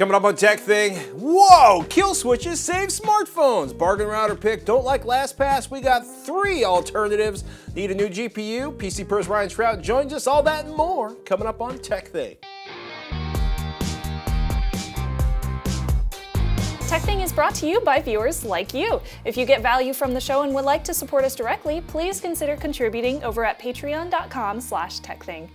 Coming up on TekThing, whoa! Kill switches save smartphones. Bargain router pick. Don't like LastPass? We got three alternatives. Need a new GPU? PCPer's Ryan Shrout joins us. All that and more coming up on TekThing. Tech Thing is brought to you by viewers like you. If you get value from the show and would like to support us directly, please consider contributing over at patreon.com slash tekthing.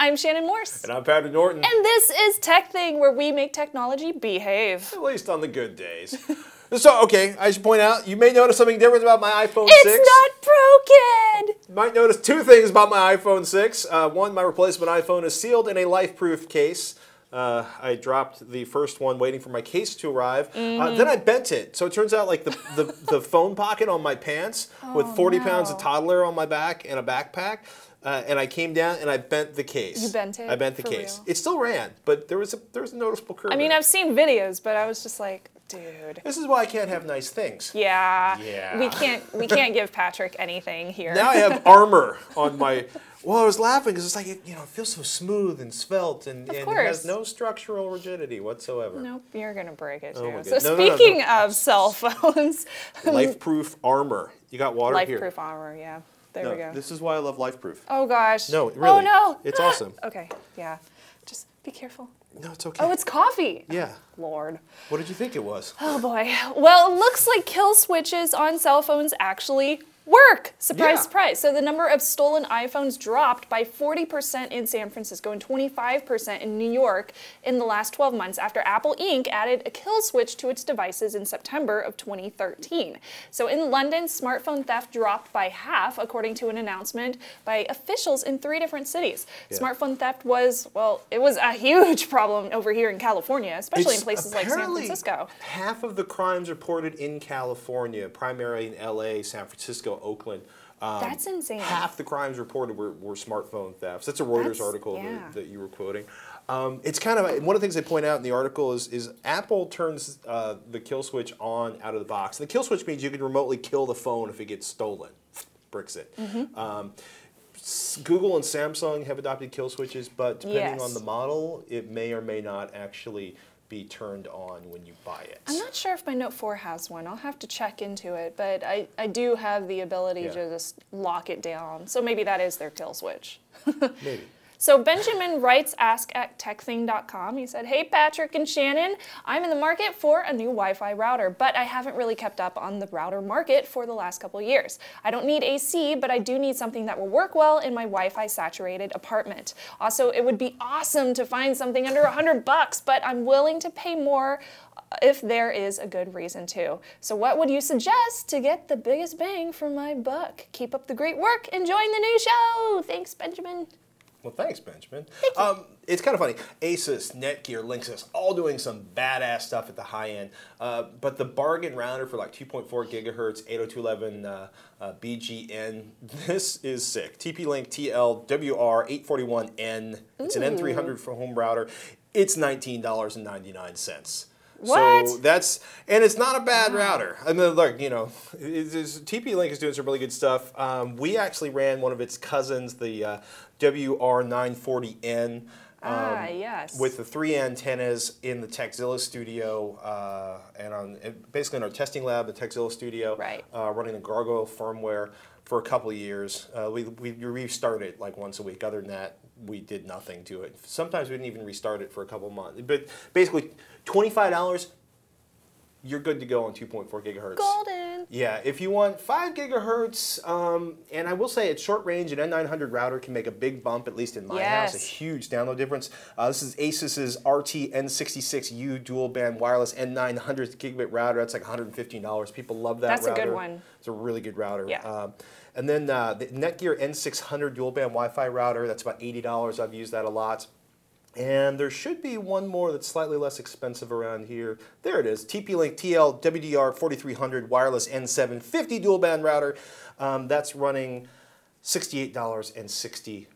I'm Shannon Morse. And I'm Patrick Norton. And this is TekThing, where we make technology behave. At least on the good days. so, okay, I should point out, you may notice something different about my iPhone It's 6. not broken! You might notice two things about my iPhone 6. Uh, one, my replacement iPhone is sealed in a life-proof case. Uh, I dropped the first one waiting for my case to arrive. Uh, then I bent it. So it turns out like the, the, the phone pocket on my pants with 40 pounds of toddler on my back and a backpack. Uh, and I came down and I bent the case. You bent it? I bent the case. real? It still ran, but there was a there was a noticeable curve. I mean. I've seen videos, but I was just like, dude. This is why I can't have nice things. Yeah. Yeah. We can't we can't give Patrick anything here. Now I have armor on my. Well, I was laughing because it's like it, you know it feels so smooth and svelte and, and it has no structural rigidity whatsoever. Nope, you're gonna break it too. Oh so. No, no, no, speaking of cell phones, Life-proof armor. You got water here. life-proof armor. Yeah, there No, we go. this is why I love life-proof. oh gosh. No, really. Oh really. no. It's awesome. Okay. Yeah. Just be careful. No, it's okay. Oh, it's coffee. yeah. Lord. What did you think it was? Oh boy. Well, it looks like kill switches on cell phones actually work. Surprise, Yeah. surprise. So the number of stolen iPhones dropped by 40% in San Francisco and 25% in New York in the last 12 months after Apple Inc. added a kill switch to its devices in September of 2013. So in London, smartphone theft dropped by half, according to an announcement by officials in three different cities. Yeah. Smartphone theft was, well, it was a huge problem over here in California, especially in places like San Francisco. Half of the crimes reported in California, primarily in LA, San Francisco, Oakland. Um, That's insane. Half the crimes reported were, were smartphone thefts. That's a Reuters That's- article yeah. that, that you were quoting. Um, it's kind of one of the things they point out in the article is, is Apple turns uh, the kill switch on out of the box. The kill switch means you can remotely kill the phone if it gets stolen. Bricks it. Mm-hmm. Um, Google and Samsung have adopted kill switches, but depending Yes. on the model, it may or may not actually be turned on when you buy it. I'm not sure if my Note 4 has one. I'll have to check into it, but I, I do have the ability Yeah. to just lock it down. So maybe that is their kill switch. Maybe. So Benjamin writes ask at tekthing.com. He said, Hey Patrick and Shannon, I'm in the market for a new Wi-Fi router, but I haven't really kept up on the router market for the last couple years. I don't need AC, but I do need something that will work well in my Wi-Fi saturated apartment. Also, it would be awesome to find something under 100 bucks, but I'm willing to pay more if there is a good reason to. So what would you suggest to get the biggest bang for my buck? Keep up the great work, enjoying the new show. Thanks, Benjamin. Well, thanks, Benjamin. Um, it's kind of funny. Asus, Netgear, Linksys, all doing some badass stuff at the high end. Uh, but the bargain router for like 2.4 gigahertz, 802.11 uh, uh, BGN, this is sick. TP-Link TL-WR841N. It's an N300 for home router. It's $19.99. What? So that's and it's not a bad router. I mean, look, you know, it- TP-Link is doing some really good stuff. Um, we actually ran one of its cousins, the uh, WR940N. Ah, yes. With the three antennas in the Tekzilla studio, uh, and on basically in our testing lab, the Tekzilla studio, Right. uh, running the Gargoyle firmware for a couple of years. Uh, we, we restarted like once a week. Other than that, we did nothing to it. Sometimes we didn't even restart it for a couple of months. But basically, twenty-five dollars, you're good to go on 2.4 gigahertz. Golden. Yeah, if you want 5 gigahertz, um, and I will say at short range, an N900 router can make a big bump, at least in my house, a huge download difference. Uh, this is Asus's RT N66U dual band wireless N900 gigabit router. That's like $115. People love that That's a router. good one. It's a really good router. Yeah. Um, and then uh, the Netgear N600 dual band Wi Fi router, that's about $80. I've used that a lot. And there should be one more that's slightly less expensive around here. There it is, TP-Link TL WDR 4300 wireless N750 dual band router. Um, that's running $68.62.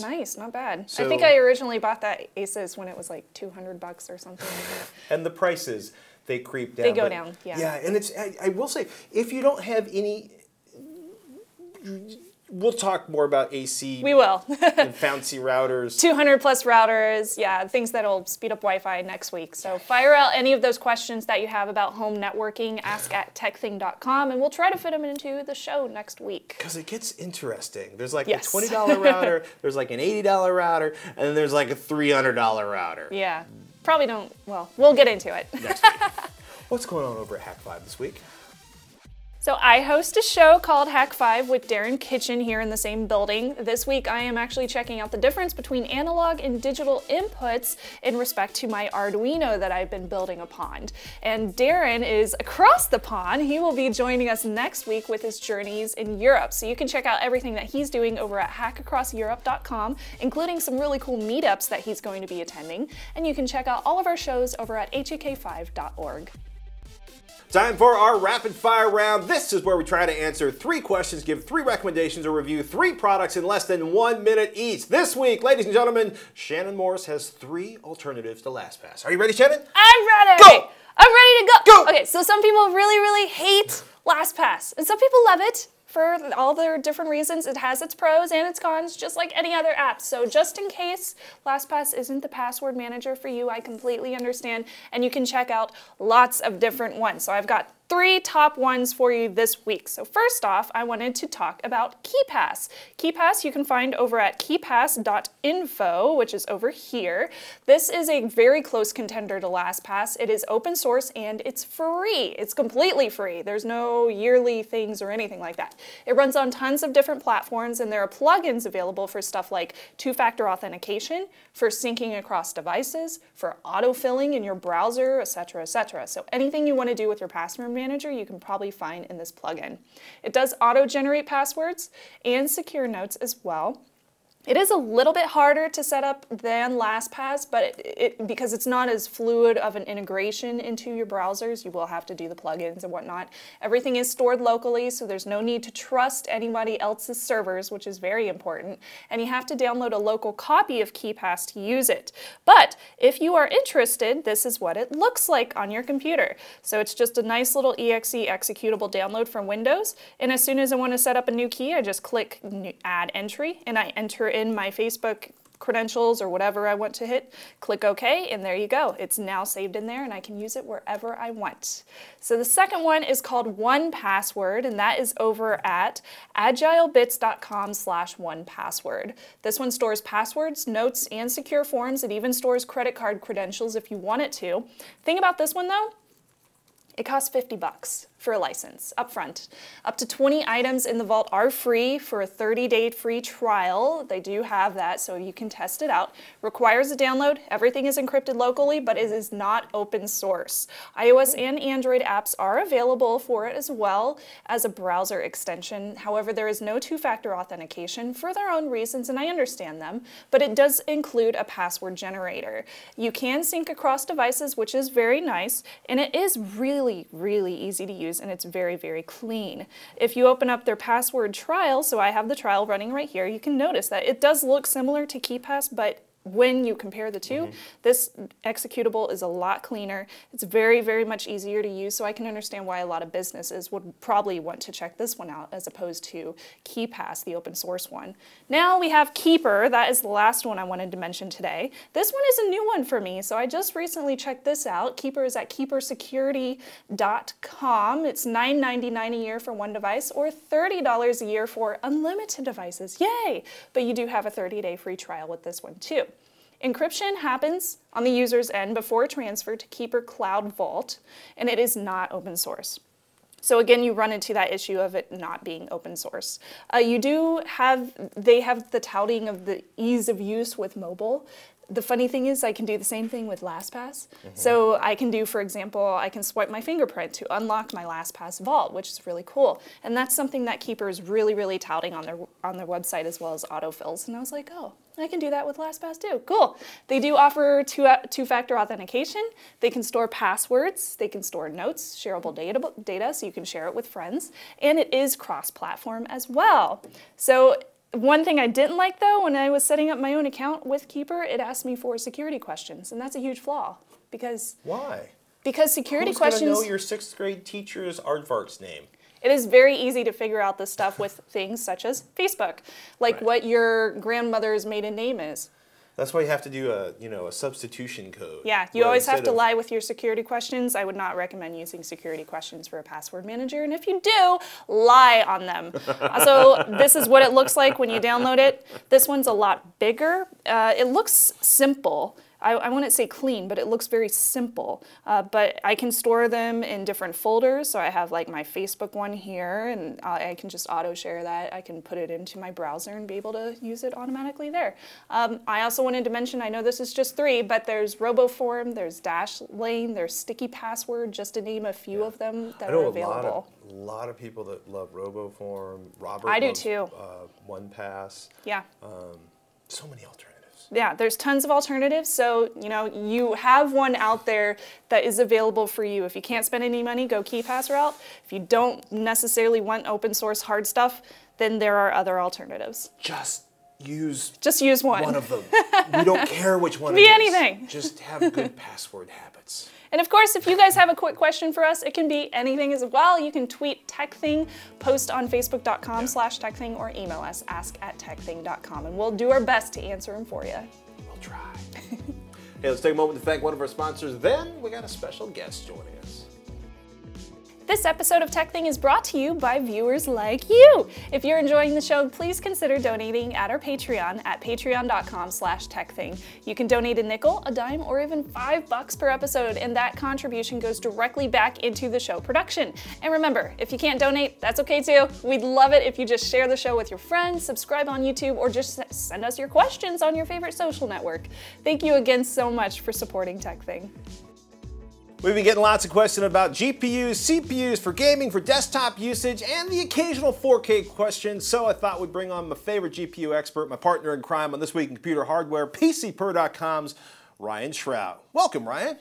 Nice, not bad. I think I originally bought that Asus when it was like 200 bucks or something like. And the prices, they creep down. They go but- down, yeah. Yeah, and it's, I, I will say, if you don't have any we'll talk more about AC We will. and fancy routers. 200 plus routers, yeah, things that'll speed up Wi-Fi next week. So fire out any of those questions that you have about home networking, ask at tekthing.com, and we'll try to fit them into the show next week. Because it gets interesting. There's like Yes. a twenty dollar router, there's like an eighty dollar router, and then there's like a three hundred dollar router. Yeah, probably don't, well, we'll get into it. Next week. What's going on over at Hak5 this week? So I host a show called Hak5 with Darren Kitchen here in the same building. This week I am actually checking out the difference between analog and digital inputs in respect to my Arduino that I've been building upon. And Darren is across the pond. He will be joining us next week with his journeys in Europe. So you can check out everything that he's doing over at hackacrosseurope.com, including some really cool meetups that he's going to be attending. And you can check out all of our shows over at hak5.org. Time for our rapid fire round. This is where we try to answer three questions, give three recommendations, or review three products in less than one minute each. This week, ladies and gentlemen, Shannon Morse has three alternatives to LastPass. Are you ready, Shannon? I'm ready. Go! I'm ready to go. Go! Okay, so some people really, really hate LastPass, and some people love it for all the different reasons. It has its pros and its cons, just like any other app. So just in case LastPass isn't the password manager for you, I completely understand, and you can check out lots of different ones. So I've got three top ones for you this week. So first off, I wanted to talk about KeePass. KeePass you can find over at keepass.info, which is over here. This is a very close contender to LastPass. It is open source and it's free. It's completely free. There's no yearly things or anything like that. It runs on tons of different platforms and there are plugins available for stuff like two-factor authentication, for syncing across devices, for autofilling in your browser, etc., etc. So anything you want to do with your password manager, you can probably find in this plugin. It does auto-generate passwords and secure notes as well. It is a little bit harder to set up than LastPass, but it, it, because it's not as fluid of an integration into your browsers, you will have to do the plugins and whatnot. Everything is stored locally, so there's no need to trust anybody else's servers, which is very important. And you have to download a local copy of KeePass to use it. But if you are interested, this is what it looks like on your computer. So it's just a nice little exe executable download from Windows. And as soon as I want to set up a new key, I just click Add Entry, and I enter in my Facebook credentials or whatever I want to hit, click OK, and there you go. It's now saved in there and I can use it wherever I want. So the second one is called One Password, and that is over at agilebits.com slash one password. This one stores passwords, notes, and secure forms. It even stores credit card credentials if you want it to. Thing about this one though, it costs 50 bucks for a license upfront. Up to 20 items in the vault are free for a 30-day free trial. They do have that, so you can test it out. Requires a download. Everything is encrypted locally, but it is not open source. iOS and Android apps are available for it as well as a browser extension. However, there is no two-factor authentication for their own reasons, and I understand them, but it does include a password generator. You can sync across devices, which is very nice, and it is really, really easy to use and it's very, very clean. If you open up their password trial, so I have the trial running right here, you can notice that it does look similar to KeePass, but when you compare the 2 mm-hmm. this executable is a lot cleaner. It's very, very much easier to use, so I can understand why a lot of businesses would probably want to check this one out as opposed to KeePass, the open source one. Now we have Keeper. That is the last one I wanted to mention today. This one is a new one for me, so I just recently checked this out. Keeper is at keepersecurity.com. It's $9.99 a year for one device or $30 a year for unlimited devices. Yay! But you do have a 30-day free trial with this one too. Encryption happens on the user's end before transfer to Keeper Cloud Vault, and it is not open source. So again, you run into that issue of it not being open source. Uh, you do have, they have the touting of the ease of use with mobile. The funny thing is I can do the same thing with LastPass. So I can do, for example, I can swipe my fingerprint to unlock my LastPass vault, which is really cool. And that's something that Keeper is really, really touting on their, on their website as well as autofills. And I was like, oh, I can do that with LastPass too. Cool. They do offer two, uh, two-factor authentication. They can store passwords. They can store notes, shareable data, data, so you can share it with friends. And it is cross-platform as well. So one thing I didn't like though, when I was setting up my own account with Keeper, it asked me for security questions, and that's a huge flaw because Why? because security Who's questions know your sixth grade teacher's aardvark's name? It is very easy to figure out this stuff with things such as Facebook, like Right. what your grandmother's maiden name is. That's why you have to do a you know a substitution code. Yeah, you always have to lie with your security questions. I would not recommend using security questions for a password manager, and if you do, lie on them. So this is what it looks like when you download it. This one's a lot bigger. Uh, it looks simple. I, I wouldn't say clean, but it looks very simple. Uh, but I can store them in different folders. So I have like my Facebook one here, and I I can just auto share that. I can put it into my browser and be able to use it automatically there. Um, I also wanted to mention I know this is just three, but there's RoboForm, there's Dashlane, there's Sticky Password, just to name a few of them that are available. a lot of people that love RoboForm. Robert I do loves, too. Uh, OnePass. Yeah. So many alternatives. Yeah, there's tons of alternatives. So, you know, you have one out there that is available for you. If you can't spend any money, go KeePass route. If you don't necessarily want open source hard stuff, then there are other alternatives. Just use Just use one. one of them. we don't care which one. Be anything. Just have good password habits. And of course, if you guys have a quick question for us, it can be anything as well. You can tweet TekThing, post on facebook.com slash TekThing, or email us, ask at TekThing.com, and we'll do our best to answer them for you. We'll try. hey, let's take a moment to thank one of our sponsors. Then we got a special guest joining us. This episode of TekThing is brought to you by viewers like you. If you're enjoying the show, please consider donating at our Patreon at patreon.com slash tekthing. You can donate a nickel, a dime, or even five bucks per episode, and that contribution goes directly back into the show production. And remember, if you can't donate, that's okay too. We'd love it if you just share the show with your friends, subscribe on YouTube, or just send us your questions on your favorite social network. Thank you again so much for supporting TekThing. We've been getting lots of questions about GPUs, CPUs for gaming, for desktop usage, and the occasional 4K question. So I thought we'd bring on my favorite GPU expert, my partner in crime on This Week in Computer Hardware, PCPer.com's Ryan Shrout. Welcome, Ryan.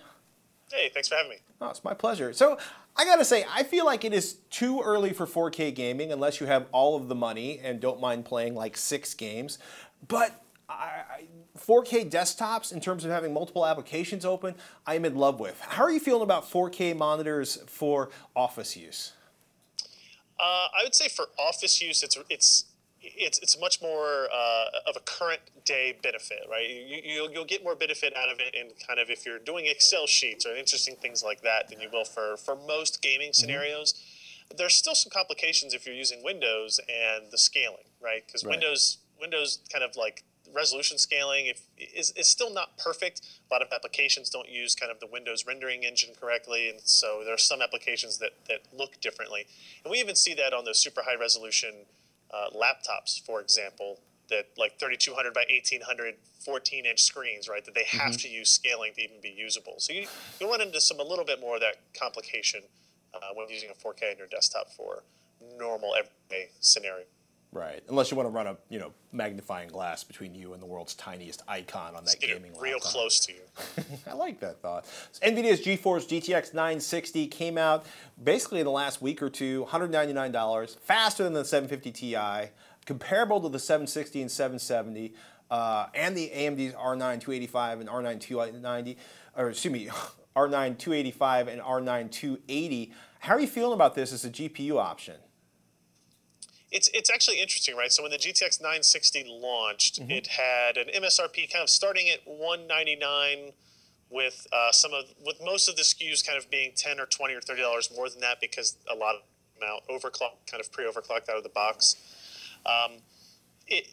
Hey, thanks for having me. Oh, it's my pleasure. So I gotta say, I feel like it is too early for 4K gaming unless you have all of the money and don't mind playing like six games. But I, I- 4K desktops, in terms of having multiple applications open, I am in love with. How are you feeling about 4K monitors for office use? Uh, I would say for office use, it's it's it's it's much more uh, of a current day benefit, right? You, you'll, you'll get more benefit out of it in kind of if you're doing Excel sheets or interesting things like that than you will for for most gaming scenarios. There's still some complications if you're using Windows and the scaling, right? Because Right. Windows Windows kind of like resolution scaling if is, is still not perfect. A lot of applications don't use kind of the Windows rendering engine correctly, and so there are some applications that that look differently. And we even see that on those super high resolution uh, laptops, for example, that like 3200 by 1800 14 inch screens, right? That they have to use scaling to even be usable. So you you run into some a little bit more of that complication uh, when using a 4K on your desktop for normal everyday scenario. Right. Unless you want to run a you know magnifying glass between you and the world's tiniest icon on that it gaming real laptop. close to you. I like that thought. NVIDIA's GeForce GTX 960 came out basically in the last week or two, $199, faster than the 750 Ti, comparable to the 760 and 770, uh, and the AMD's R9 285 and R9 290, or excuse me, R9 285 and R9 280. How are you feeling about this as a GPU option? It's it's actually interesting, right? So when the GTX 960 launched, it had an MSRP kind of starting at 199 with uh, some of with most of the SKUs kind of being 10 or 20 or 30 dollars more than that because a lot of them out overclock kind of pre-overclocked out of the box. Um, it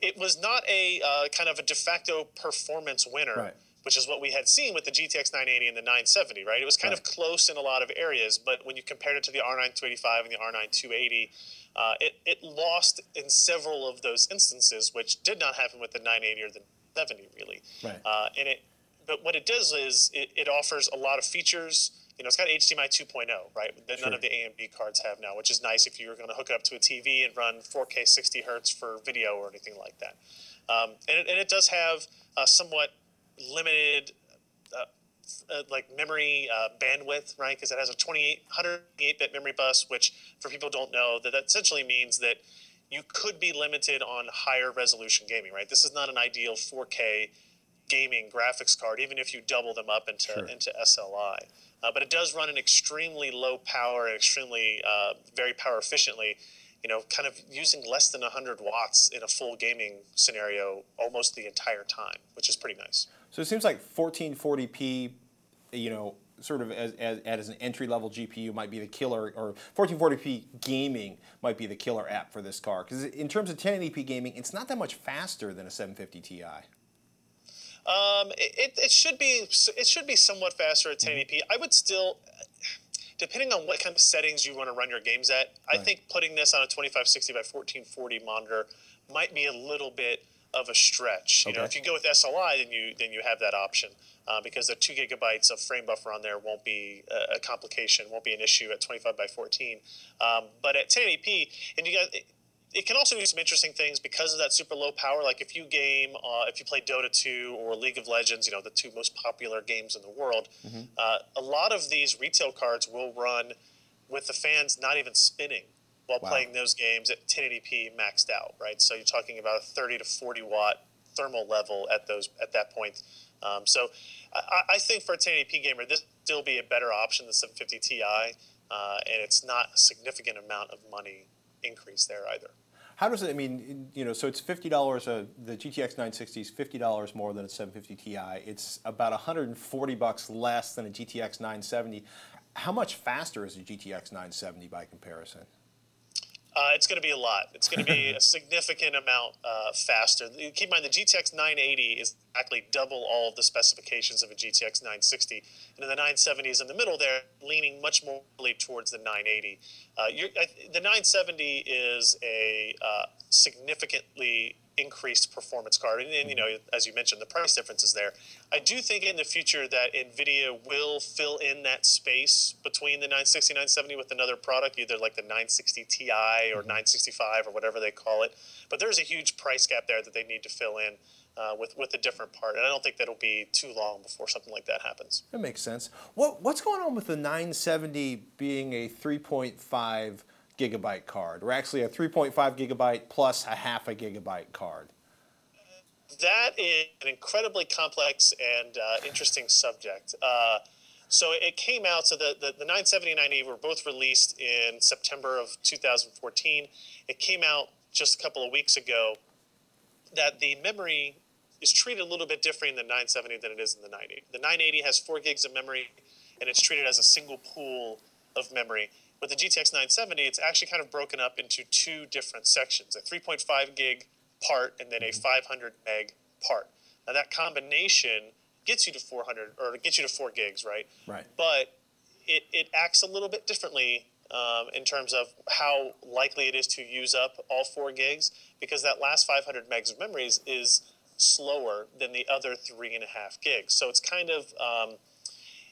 it was not a uh, kind of a de facto performance winner, Right. which is what we had seen with the GTX 980 and the 970, right? It was kind of close in a lot of areas, but when you compared it to the R9 285 and the R9 280, uh, it, it lost in several of those instances, which did not happen with the 980 or the 70, really. Right. Uh, and it, but what it does is it, it offers a lot of features. You know, it's got HDMI 2.0, right? That none of the AMD cards have now, which is nice if you're going to hook it up to a TV and run 4K 60 hertz for video or anything like that. Um, and, it, and it does have a somewhat limited uh, like memory uh, bandwidth, right? Because it has a 28 128-bit memory bus, which for people who don't know, that, that essentially means that you could be limited on higher resolution gaming, right? This is not an ideal 4K gaming graphics card, even if you double them up into Sure. into SLI. Uh, but it does run an extremely low power and extremely uh, very power efficiently. You know, kind of using less than 100 watts in a full gaming scenario almost the entire time, which is pretty nice. So it seems like 1440p, you know, sort of as, as, as an entry level GPU might be the killer, or 1440p gaming might be the killer app for this car. Because in terms of 1080p gaming, it's not that much faster than a 750 Ti. Um, it, it, should be it should be somewhat faster at 1080p. I would still, depending on what kind of settings you want to run your games at, I Right. think putting this on a 2560 by 1440 monitor might be a little bit of a stretch. You know, if you go with SLI, then you then you have that option uh, because the two gigabytes of frame buffer on there won't be a, a complication, won't be an issue at 25 by 14. Um, but at 1080p, and you got. It, it can also do some interesting things because of that super low power. Like if you game, uh, if you play Dota 2 or League of Legends, you know the two most popular games in the world. Uh, a lot of these retail cards will run with the fans not even spinning while Wow. playing those games at 1080p maxed out, right? So you're talking about a 30 to 40 watt thermal level at those at that point. Um, so I, I think for a 1080p gamer, this still be a better option than 750 Ti, uh, and it's not a significant amount of money increase there either. How does it? I mean, you know, so it's fifty dollars. Uh, the GTX 960 is fifty dollars more than a 750 Ti. It's about 140 bucks less than a GTX 970. How much faster is a GTX 970 by comparison? Uh, it's going to be a lot. It's going to be a significant amount uh, faster. Keep in mind, the GTX 980 is actually double all of the specifications of a GTX 960, and then the 970 is in the middle there, leaning much more towards the 980. Uh, you're, I, the 970 is a uh, significantly increased performance card, and, and you know, as you mentioned, the price difference is there. I do think in the future that Nvidia will fill in that space between the 960 970 with another product, either like the 960 Ti or 965 or whatever they call it. But there's a huge price gap there that they need to fill in uh, with with a different part, and I don't think that'll be too long before something like that happens. That makes sense. What what's going on with the 970 being a 3.5 gigabyte card, or actually a 3.5 gigabyte plus a half a gigabyte card? That is an incredibly complex and uh, interesting subject. Uh, so it came out, so the, the, the 970 and 980 were both released in September of 2014. It came out just a couple of weeks ago that the memory is treated a little bit different in the 970 than it is in the 980. The 980 has four gigs of memory, and it's treated as a single pool of memory. With the GTX 970, it's actually kind of broken up into two different sections: a 3.5 gig part and then a 500 meg part. Now that combination gets you to 400 or gets you to four gigs, right? Right. But it, it acts a little bit differently um, in terms of how likely it is to use up all four gigs because that last 500 megs of memories is, is slower than the other three and a half gigs. So it's kind of um,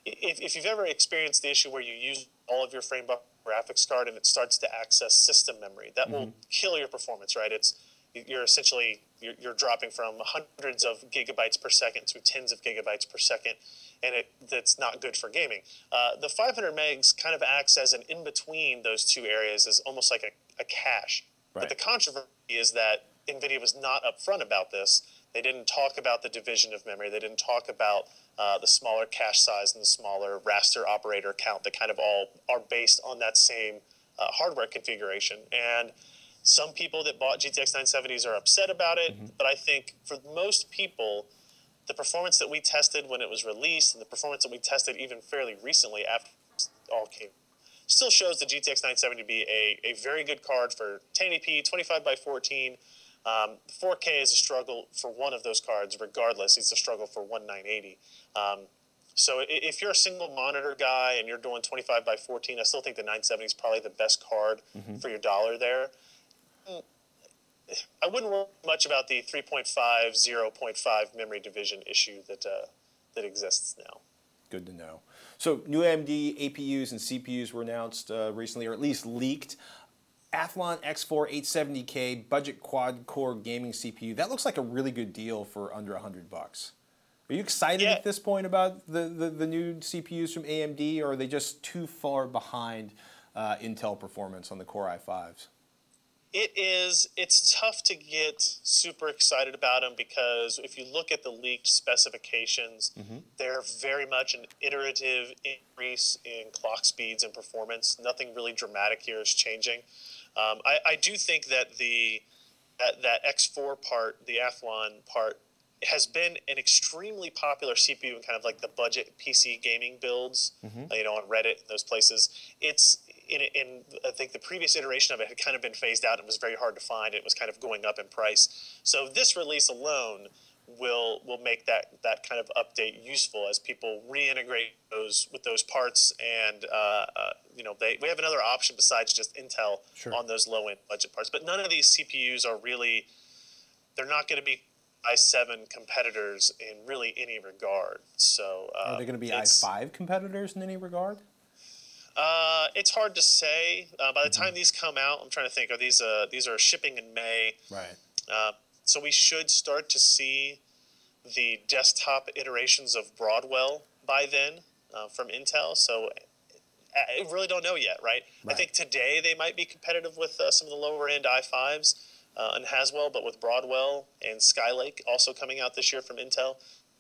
if, if you've ever experienced the issue where you use all of your frame buffer graphics card and it starts to access system memory, that will kill your performance, right? It's you're essentially you're, you're dropping from hundreds of gigabytes per second to tens of gigabytes per second, and it that's not good for gaming. Uh, the 500 megs kind of acts as an in between those two areas, is almost like a, a cache. Right. But the controversy is that NVIDIA was not upfront about this. They didn't talk about the division of memory. They didn't talk about uh, the smaller cache size and the smaller raster operator count that kind of all are based on that same uh, hardware configuration. And some people that bought GTX 970s are upset about it, but I think for most people, the performance that we tested when it was released and the performance that we tested even fairly recently after it all came still shows the GTX 970 to be a, a very good card for 1080p, 25 by 14. Um, 4K is a struggle for one of those cards, regardless. It's a struggle for one 980. Um, so if you're a single monitor guy and you're doing 25 by 14, I still think the 970 is probably the best card for your dollar there. Mm, I wouldn't worry much about the 3.5, 0.5 memory division issue that uh, that exists now. Good to know. So new AMD APUs and CPUs were announced uh, recently, or at least leaked. Athlon X4 870K budget quad core gaming CPU. That looks like a really good deal for under 100 bucks. Are you excited Yeah. at this point about the, the, the new CPUs from AMD, or are they just too far behind uh, Intel performance on the Core i5s? It is. It's tough to get super excited about them because if you look at the leaked specifications, they're very much an iterative increase in clock speeds and performance. Nothing really dramatic here is changing. Um, I, I do think that the that, that X4 part, the Athlon part, has been an extremely popular CPU in kind of like the budget PC gaming builds, uh, you know, on Reddit and those places. It's in, in I think the previous iteration of it had kind of been phased out and was very hard to find. It was kind of going up in price. So this release alone will will make that that kind of update useful as people reintegrate those with those parts and uh, uh, you know they we have another option besides just Intel Sure. on those low end budget parts. But none of these CPUs are really they're not going to be i7 competitors in really any regard. So uh, Are they going to be it's- i5 competitors in any regard? Uh, it's hard to say. Uh, by the time these come out, I'm trying to think. Are these uh, these are shipping in May? Right. Uh, so we should start to see the desktop iterations of Broadwell by then uh, from Intel. So I really don't know yet, right? I think today they might be competitive with uh, some of the lower end i5s uh, and Haswell, but with Broadwell and Skylake also coming out this year from Intel,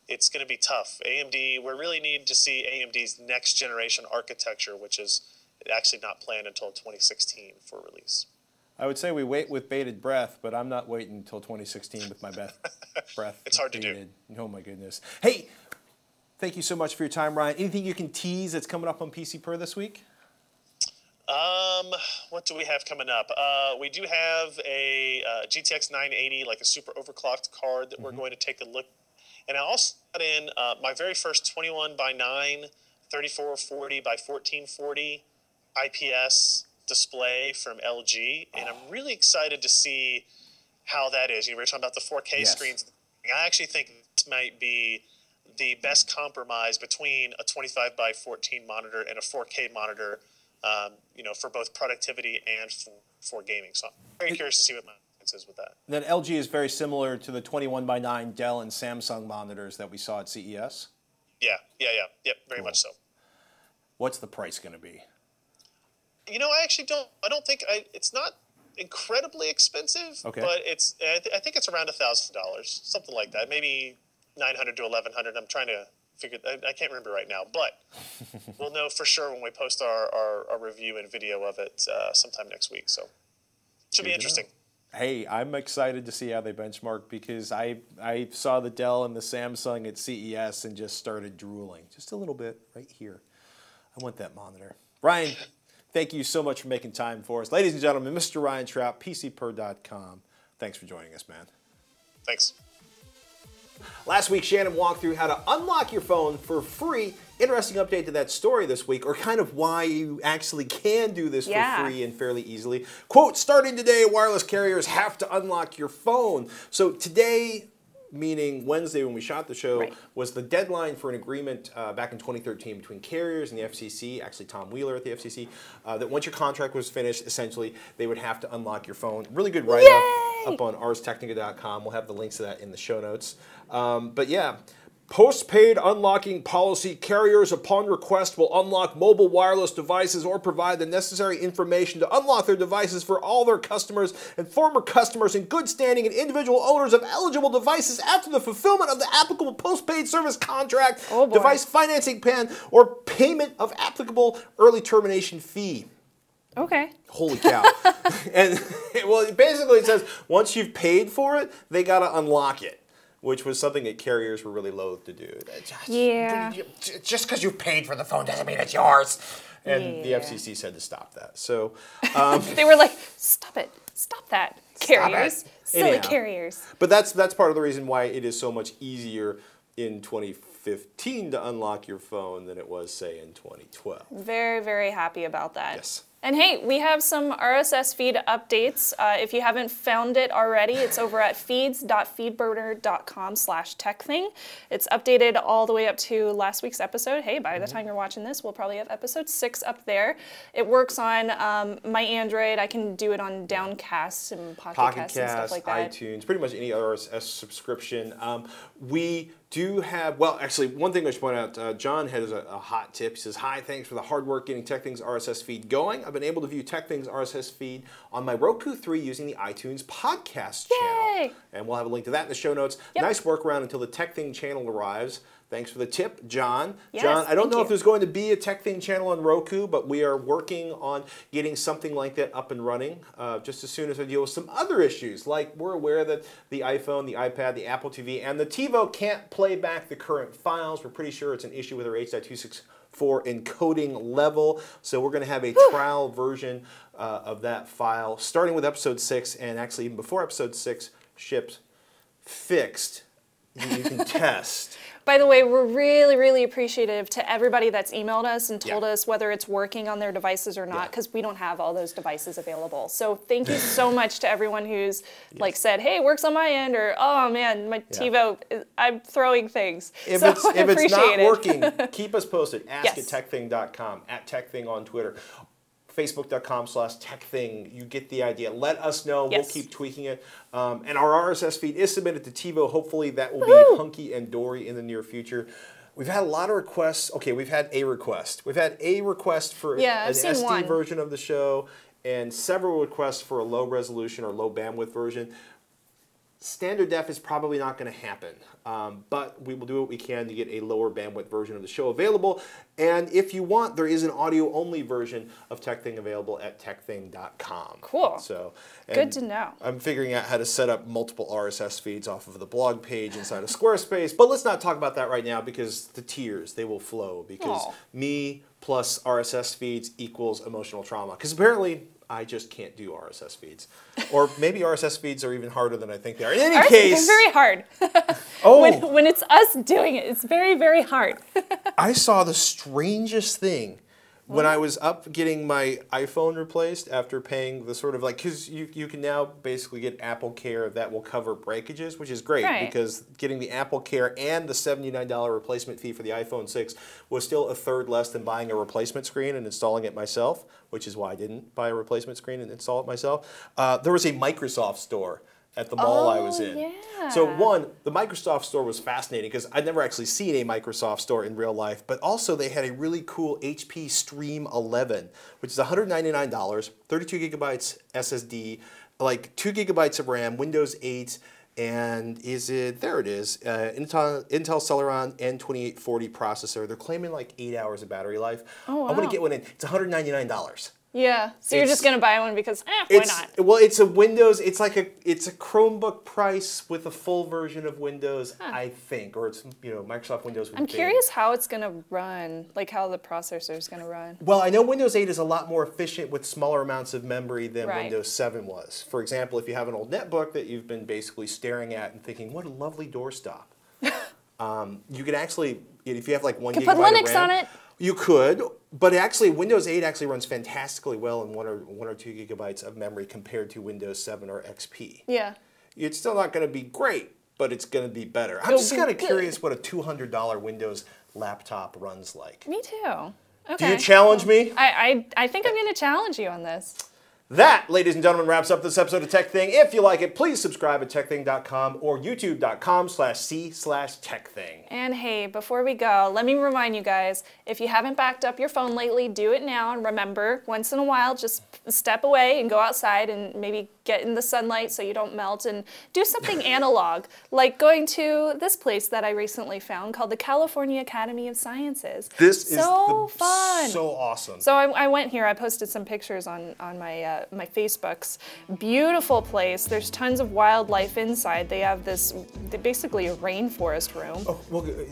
it's going to be tough. AMD, we really need to see AMD's next generation architecture, which is actually not planned until 2016 for release. I would say we wait with bated breath, but I'm not waiting until 2016 with my breath. breath. It's hard to do. Oh my goodness. Hey, thank you so much for your time, Ryan. Anything you can tease that's coming up on PC Per this week? Um, what do we have coming up? Uh, we do have a uh, GTX 980, like a super overclocked card that we're going to take a look. And I also got in uh, my very first 21 by 9, 3440 by 1440 IPS display from LG, and I'm really excited to see how that is. You were talking about the 4K Yes. screens. I actually think this might be the best compromise between a 25 by 14 monitor and a 4K monitor. Um, you know, for both productivity and for, for gaming. So I'm very curious to see what my is with that. That LG is very similar to the 21 by 9 Dell and Samsung monitors that we saw at CES. Yeah, yeah, yeah, yep, very much so. What's the price going to be? You know, I actually don't. I don't think I. It's not incredibly expensive. Okay. But it's. I, th- I think it's around a thousand dollars, something like that. Maybe nine hundred to eleven hundred. I'm trying to figure. I, I can't remember right now, but we'll know for sure when we post our our, our review and video of it uh, sometime next week. So should be interesting. Hey, I'm excited to see how they benchmark because I I saw the Dell and the Samsung at CES and just started drooling just a little bit right here. I want that monitor. Ryan, thank you so much for making time for us. Ladies and gentlemen, Mr. Ryan Shrout, PCPer.com. Thanks for joining us, man. Thanks. Last week, Shannon walked through how to unlock your phone for free. Interesting update to that story this week, or kind of why you actually can do this Yeah. for free and fairly easily. Quote, starting today, wireless carriers have to unlock your phone. So today, meaning Wednesday when we shot the show, Right. was the deadline for an agreement uh, back in 2013 between carriers and the FCC, actually Tom Wheeler at the FCC, uh, that once your contract was finished, essentially, they would have to unlock your phone. Really good write-up up on arstechnica.com. We'll have the links to that in the show notes. Um, but yeah, postpaid unlocking policy carriers upon request will unlock mobile wireless devices or provide the necessary information to unlock their devices for all their customers and former customers in good standing and individual owners of eligible devices after the fulfillment of the applicable postpaid service contract, Oh, device financing plan, or payment of applicable early termination fee. Okay. Holy cow. and well, basically it says once you've paid for it, they got to unlock it, which was something that carriers were really loath to do. Just- Yeah. Just because you paid for the phone doesn't mean it's yours. And Yeah. the FCC said to stop that. So, um, They were like, stop it. Stop that. Carriers. it. Silly Anyhow. carriers. but that's that's part of the reason why it is so much easier in 2015 to unlock your phone than it was say in 2012. Very, very happy about that. Yes. And hey, we have some RSS feed updates. Uh, if you haven't found it already, it's over at feeds.feedburner.com slash tekthing. It's updated all the way up to last week's episode. Hey, by the Mm-hmm. time you're watching this, we'll probably have episode six up there. It works on um, my Android. I can do it on Downcast and Pocket, Pocket Cast and stuff like that. iTunes, pretty much any RSS subscription. Um, we do have, well, actually, one thing I should point out uh, John has a, a hot tip. He says, Hi, thanks for the hard work getting TekThings RSS feed going. I've been able to view TekThings RSS feed on my Roku 3 using the iTunes podcast Yay! channel. And we'll have a link to that in the show notes. Yep. Nice workaround until the TekThing channel arrives. Thanks for the tip, John. Yes, John, I don't know you. if there's going to be a TekThing channel on Roku, but we are working on getting something like that up and running uh, just as soon as I deal with some other issues. Like we're aware that the iPhone, the iPad, the Apple TV, and the TiVo can't play back the current files. We're pretty sure it's an issue with our H.264 encoding level. So we're going to have a trial version uh, of that file starting with episode six, and actually even before episode six ships fixed. You you can test. By the way, we're really, really appreciative to everybody that's emailed us and told Yeah. us whether it's working on their devices or not, because we don't have all those devices available. So thank you so much to everyone who's like said, "Hey, it works on my end," or "Oh man, my Yeah. TiVo, uh, I'm throwing things." If so it's if it's not it. working, keep us posted. Ask Yes. at tekthing.com, at tekthing on Twitter, facebook.com slash tekthing. You get the idea. Let us know. We'll keep tweaking it. Um, and our RSS feed is submitted to TiVo. Hopefully that will Woohoo! be hunky and dory in the near future. We've had a lot of requests. Okay, we've had a request. We've had a request for Yeah, an SD one. version of the show and several requests for a low resolution or low bandwidth version standard def is probably not going to happen, um, but we will do what we can to get a lower bandwidth version of the show available. And if you want, there is an audio only version of TekThing available at tekthing.com. Cool. So Good to know. I'm figuring out how to set up multiple RSS feeds off of the blog page inside of Squarespace, but let's not talk about that right now because the tears they will flow because Aw. me plus RSS feeds equals emotional trauma. Because apparently I just can't do RSS feeds, or maybe RSS feeds are even harder than I think they are. In any Ours case, is very hard. oh, when, when it's us doing it, it's very, very hard. I saw the strangest thing when I was up getting my iPhone replaced after paying the sort of like because you you can now basically get Apple Care that will cover breakages, which is great Right. because getting the Apple Care and the seventy nine dollar replacement fee for the iPhone six was still a third less than buying a replacement screen and installing it myself, which is why I didn't buy a replacement screen and install it myself. Uh, there was a Microsoft store at the mall I was Oh, in. So one, the Microsoft store was fascinating because I'd never actually seen a Microsoft store in real life, but also they had a really cool HP Stream 11, which is $199, 32 gigabytes SSD, like 2 gigabytes of RAM, Windows 8, and is it, there it is, uh, Intel, Intel Celeron N2840 processor. They're claiming like 8 hours of battery life. Oh, wow. I'm gonna get one in. It's $199. Yeah. So you're just gonna buy one because, eh, why It's not? well, it's a Windows. It's like a it's a Chromebook price with a full version of Windows, I think, or it's you know Microsoft Windows. I'm big. curious how it's gonna run, like how the processor is gonna run. Well, I know Windows 8 is a lot more efficient with smaller amounts of memory than Right. Windows 7 was. For example, if you have an old netbook that you've been basically staring at and thinking, "What a lovely doorstop," um, you could actually, if you have like one Could gigabyte put of Linux RAM, on it. You could, but actually, Windows 8 actually runs fantastically well in one or one or two gigabytes of memory compared to Windows 7 or XP. Yeah. It's still not going to be great, but it's going to be better. I'm It'll just be kind of curious what a $200 Windows laptop runs like. Me too. Okay. Do you challenge me? I, I I think I'm gonna challenge you on this. That, ladies and gentlemen, wraps up this episode of TekThing. If you like it, please subscribe at tekthing.com or youtube.com slash c slash tekthing. And hey, before we go, let me remind you guys if you haven't backed up your phone lately, do it now. And remember, once in a while, just step away and go outside and maybe get in the sunlight so you don't melt and do something analog, like going to this place that I recently found called the California Academy of Sciences. This so is the, fun. so awesome. So I, I went here. I posted some pictures on on my uh, my Facebooks. Beautiful place. There's tons of wildlife inside. They have this, they basically a rainforest room. Oh, well, uh,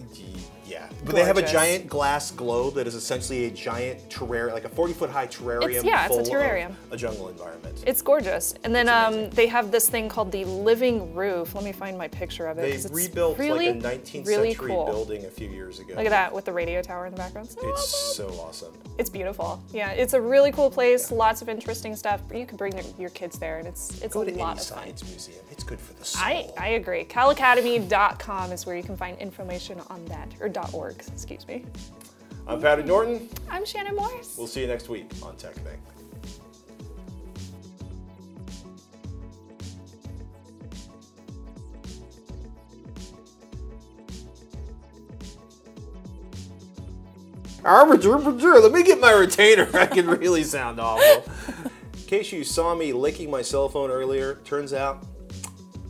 yeah. But they have a giant glass globe that is essentially a giant terrarium, like a 40 foot high terrarium It's- yeah, it's a terrarium. a jungle environment. It's gorgeous. And then um, they have this thing called the living roof. Let me find my picture of it. They it's rebuilt really, like a 19th really century cool. building a few years ago. Look at that with the radio tower in the background. So It's awesome. so awesome. It's beautiful. Yeah, it's a really cool place. Lots of interesting stuff. You could bring your, kids there, and it's it's Go a to lot any of fun. science museum. It's good for the soul. I, I agree. CalAcademy.com is where you can find information on that, or .org, excuse me. I'm Patty Norton. I'm Shannon Morse. We'll see you next week on TekThing. Let me get my retainer. I can really sound awful. In case you saw me licking my cell phone earlier, turns out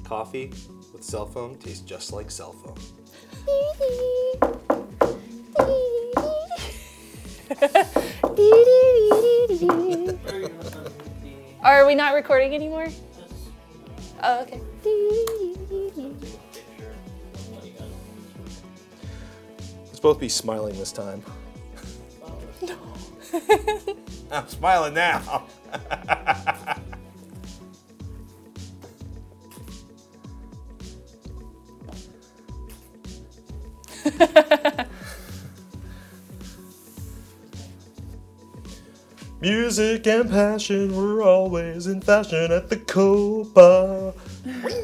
coffee with cell phone tastes just like cell phone. Are we not recording anymore? Oh, okay. Let's both be smiling this time. No. I'm smiling now. Music and passion were always in fashion at the Copa.